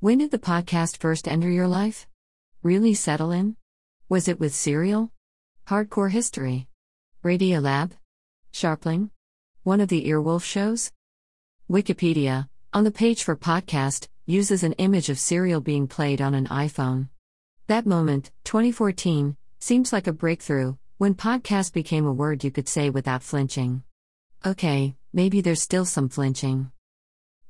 When did the podcast first enter your life? Really settle in? Was it with Serial? Hardcore History? Radiolab? Scharpling? One of the Earwolf shows? Wikipedia, on the page for podcast, uses an image of Serial being played on an iPhone. That moment, 2014, seems like a breakthrough, when podcast became a word you could say without flinching. Okay, maybe there's still some flinching.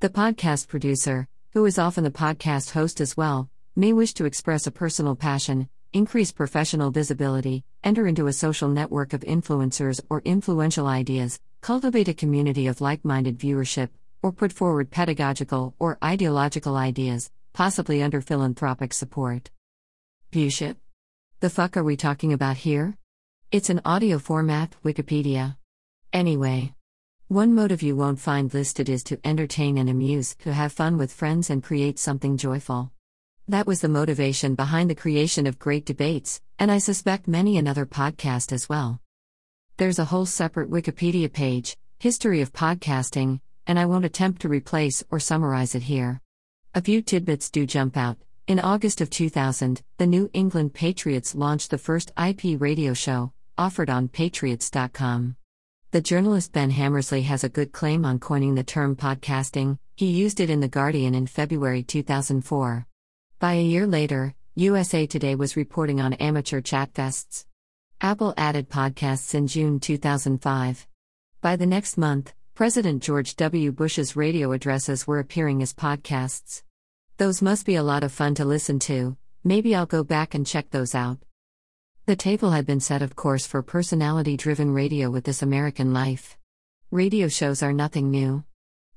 The podcast producer, who is often the podcast host as well, may wish to express a personal passion, increase professional visibility, enter into a social network of influencers or influential ideas, cultivate a community of like minded viewership, or put forward pedagogical or ideological ideas, possibly under philanthropic support. Viewship? The fuck are we talking about here? It's an audio format, Wikipedia. Anyway. One motive you won't find listed is to entertain and amuse, to have fun with friends and create something joyful. That was the motivation behind the creation of Great Debates, and I suspect many another podcast as well. There's a whole separate Wikipedia page, History of Podcasting, and I won't attempt to replace or summarize it here. A few tidbits do jump out. In August of 2000, the New England Patriots launched the first IP radio show, offered on patriots.com. The journalist Ben Hammersley has a good claim on coining the term podcasting, he used it in The Guardian in February 2004. By a year later, USA Today was reporting on amateur chatfests. Apple added podcasts in June 2005. By the next month, President George W. Bush's radio addresses were appearing as podcasts. Those must be a lot of fun to listen to, maybe I'll go back and check those out. The table had been set, of course, for personality driven radio with This American Life. Radio shows are nothing new.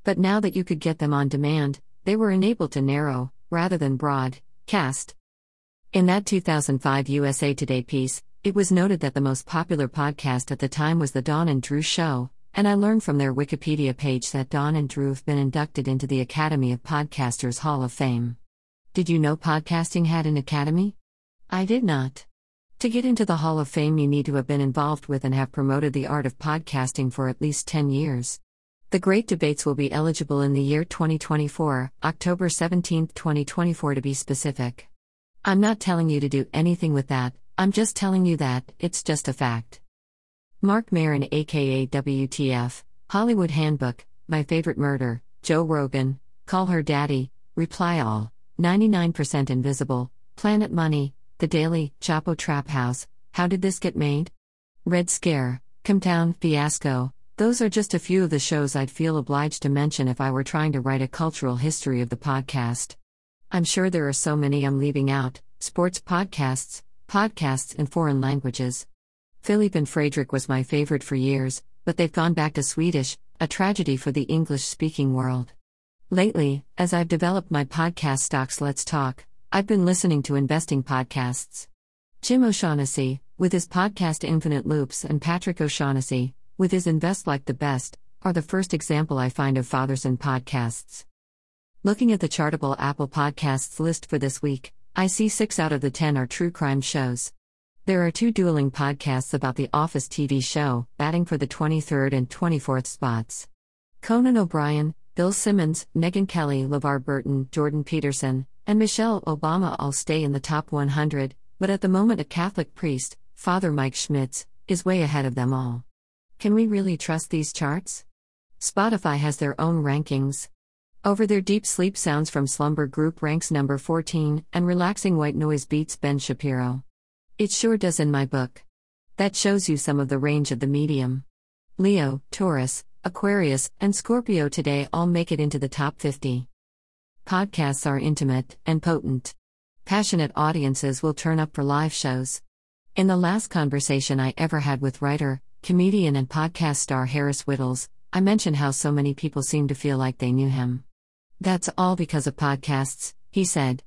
But now that you could get them on demand, they were enabled to narrow, rather than broad, cast. In that 2005 USA Today piece, it was noted that the most popular podcast at the time was The Don and Drew Show, and I learned from their Wikipedia page that Don and Drew have been inducted into the Academy of Podcasters Hall of Fame. Did you know podcasting had an academy? I did not. To get into the Hall of Fame, you need to have been involved with and have promoted the art of podcasting for at least 10 years. The Great Debates will be eligible in the year 2024, October 17, 2024 to be specific. I'm not telling you to do anything with that, I'm just telling you that, it's just a fact. Marc Maron, aka WTF, Hollywood Handbook, My Favorite Murder, Joe Rogan, Call Her Daddy, Reply All, 99% Invisible, Planet Money, the Daily, Chapo Trap House, How Did This Get Made? Red Scare, Town Fiasco, those are just a few of the shows I'd feel obliged to mention if I were trying to write a cultural history of the podcast. I'm sure there are so many I'm leaving out sports podcasts, podcasts in foreign languages. Filip and Fredrik was my favorite for years, but they've gone back to Swedish, a tragedy for the English speaking world. Lately, as I've developed my podcast stocks Let's Talk, I've been listening to investing podcasts. Jim O'Shaughnessy, with his podcast Infinite Loops, and Patrick O'Shaughnessy, with his Invest Like the Best, are the first example I find of fathers in podcasts. Looking at the chartable Apple Podcasts list for this week, I see six out of the ten are true crime shows. There are two dueling podcasts about the Office TV show, batting for the 23rd and 24th spots. Conan O'Brien, Bill Simmons, Megyn Kelly, LeVar Burton, Jordan Peterson, and Michelle Obama all stay in the top 100, but at the moment, a Catholic priest, Father Mike Schmitz, is way ahead of them all. Can we really trust these charts? Spotify has their own rankings. Over their deep sleep sounds from Slumber Group ranks number 14, and relaxing white noise beats Ben Shapiro. It sure does in my book. That shows you some of the range of the medium. Leo, Taurus, Aquarius, and Scorpio today all make it into the top 50. Podcasts are intimate and potent. Passionate audiences will turn up for live shows. In the last conversation I ever had with writer, comedian, and podcast star Harris Wittels, I mentioned how so many people seem to feel like they knew him. That's all because of podcasts, he said.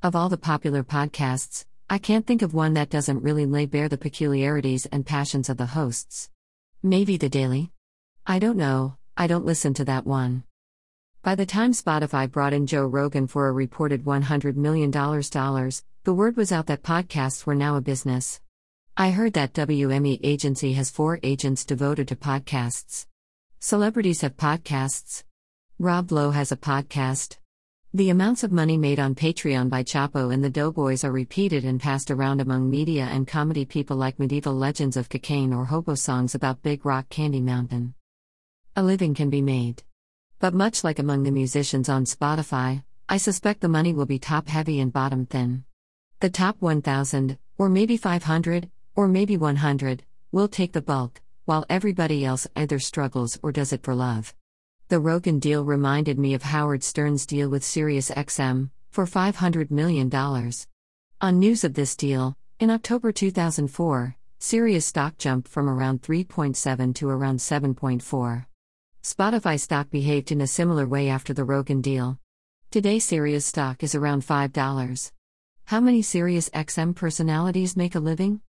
Of all the popular podcasts, I can't think of one that doesn't really lay bare the peculiarities and passions of the hosts. Maybe The Daily? I don't know, I don't listen to that one. By the time Spotify brought in Joe Rogan for a reported $100 million, the word was out that podcasts were now a business. I heard that WME agency has four agents devoted to podcasts. Celebrities have podcasts. Rob Lowe has a podcast. The amounts of money made on Patreon by Chapo and the Doughboys are repeated and passed around among media and comedy people like medieval legends of cocaine or hobo songs about Big Rock Candy Mountain. A living can be made. But much like among the musicians on Spotify, I suspect the money will be top heavy and bottom thin. The top 1,000, or maybe 500, or maybe 100, will take the bulk, while everybody else either struggles or does it for love. The Rogan deal reminded me of Howard Stern's deal with SiriusXM for $500 million. On news of this deal, in October 2004, Sirius stock jumped from around 3.7 to around 7.4. Spotify stock behaved in a similar way after the Rogan deal. Today Sirius stock is around $5. How many Sirius XM personalities make a living?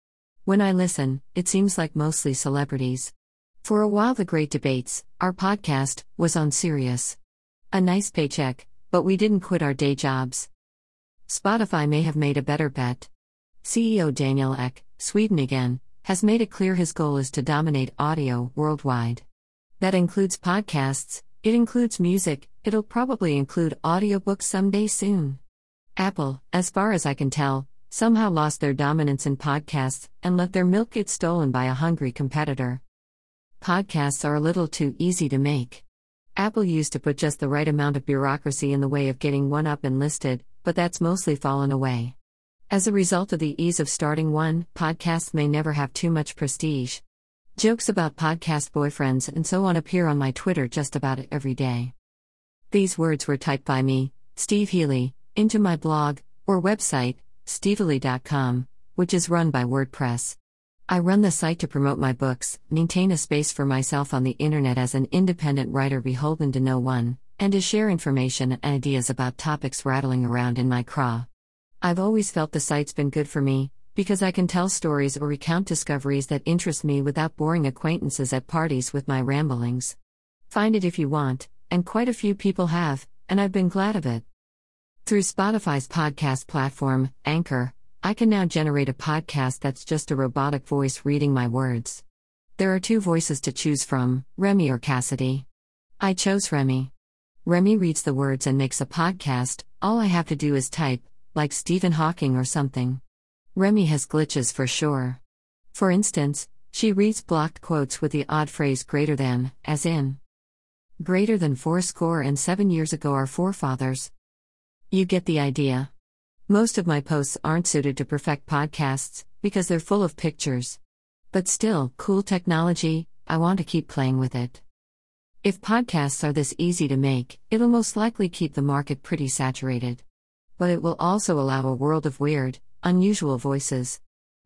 When I listen, it seems like mostly celebrities. For a while, The Great Debates, our podcast, was on Sirius. A nice paycheck, but we didn't quit our day jobs. Spotify may have made a better bet. CEO Daniel Ek, Sweden again, has made it clear his goal is to dominate audio worldwide. That includes podcasts, it includes music, it'll probably include audiobooks someday soon. Apple, as far as I can tell, somehow lost their dominance in podcasts and let their milk get stolen by a hungry competitor podcasts are a little too easy to make. Apple used to put just the right amount of bureaucracy in the way of getting one up and listed, but that's mostly fallen away. As a result of the ease of starting one, podcasts may never have too much prestige. Jokes about podcast boyfriends and so on appear on my Twitter just about every day. These words were typed by me, Steve Hely, into my blog, or website, stevehely.com, which is run by WordPress. I run the site to promote my books, maintain a space for myself on the internet as an independent writer beholden to no one, and to share information and ideas about topics rattling around in my craw. I've always felt the site's been good for me, because I can tell stories or recount discoveries that interest me without boring acquaintances at parties with my ramblings. Find it if you want, and quite a few people have, and I've been glad of it. Through Spotify's podcast platform, Anchor, I can now generate a podcast that's just a robotic voice reading my words. There are two voices to choose from Remy or Cassidy. I chose Remy. Remy reads the words and makes a podcast, all I have to do is type, like Stephen Hawking or something. Remy has glitches for sure. For instance, she reads blocked quotes with the odd phrase greater than, as in, greater than fourscore and seven years ago our forefathers. You get the idea. Most of my posts aren't suited to perfect podcasts, because they're full of pictures. But still, cool technology, I want to keep playing with it. If podcasts are this easy to make, it'll most likely keep the market pretty saturated. But it will also allow a world of weird, unusual voices.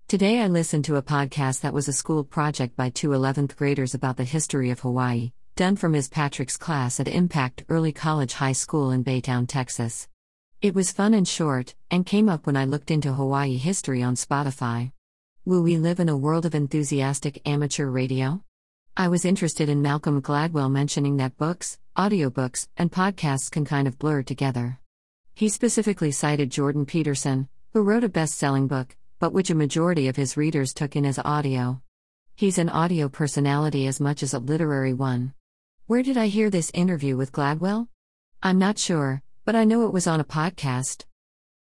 Today I listened to a podcast that was a school project by two 11th graders about the history of Hawaii, done for Ms. Patrick's class at Impact Early College High School in Baytown, Texas. It was fun and short, and came up when I looked into Hawaii history on Spotify. Will we live in a world of enthusiastic amateur radio? I was interested in Malcolm Gladwell mentioning that books, audiobooks, and podcasts can kind of blur together. He specifically cited Jordan Peterson, who wrote a best selling book, but which a majority of his readers took in as audio. He's an audio personality as much as a literary one. Where did I hear this interview with Gladwell? I'm not sure, but I know it was on a podcast.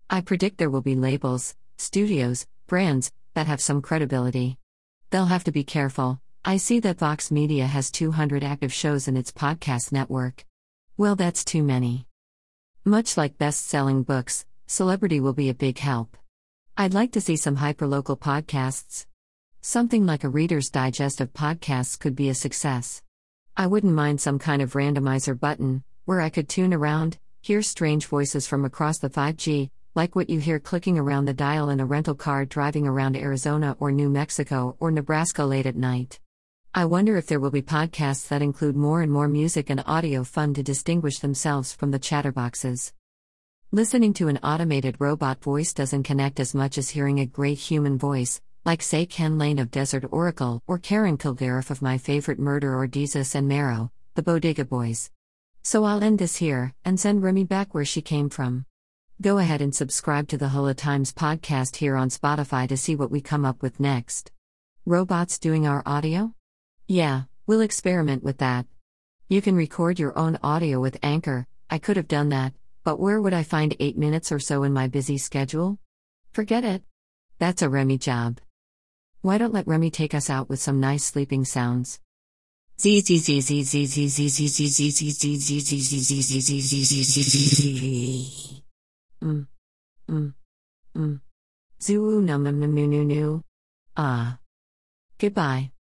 I predict there will be labels, studios, brands that have some credibility. They'll have to be careful. I see that Vox Media has 200 active shows in its podcast network. Well, that's too many. Much like best selling books, celebrity will be a big help. I'd like to see some hyperlocal podcasts. Something like a Reader's Digest of podcasts could be a success. I wouldn't mind some kind of randomizer button, where I could tune around, hear strange voices from across the 5G, like what you hear clicking around the dial in a rental car driving around Arizona or New Mexico or Nebraska late at night. I wonder if there will be podcasts that include more and more music and audio fun to distinguish themselves from the chatterboxes. Listening to an automated robot voice doesn't connect as much as hearing a great human voice, like say Ken Layne of Desert Oracle or Karen Kilgariff of my favorite Murder or Desus and Mero, the Bodega Boys. So I'll end this here and send Remy back where she came from. Go ahead and subscribe to the Helytimes podcast here on Spotify to see what we come up with next. Robots doing our audio? Yeah, we'll experiment with that. You can record your own audio with Anchor, I could have done that, But where would I find eight minutes or so in my busy schedule? Forget it. That's a Remy job. Why don't let Remy take us out with some nice sleeping sounds? Mm. Mm. Mm. Ah. Goodbye.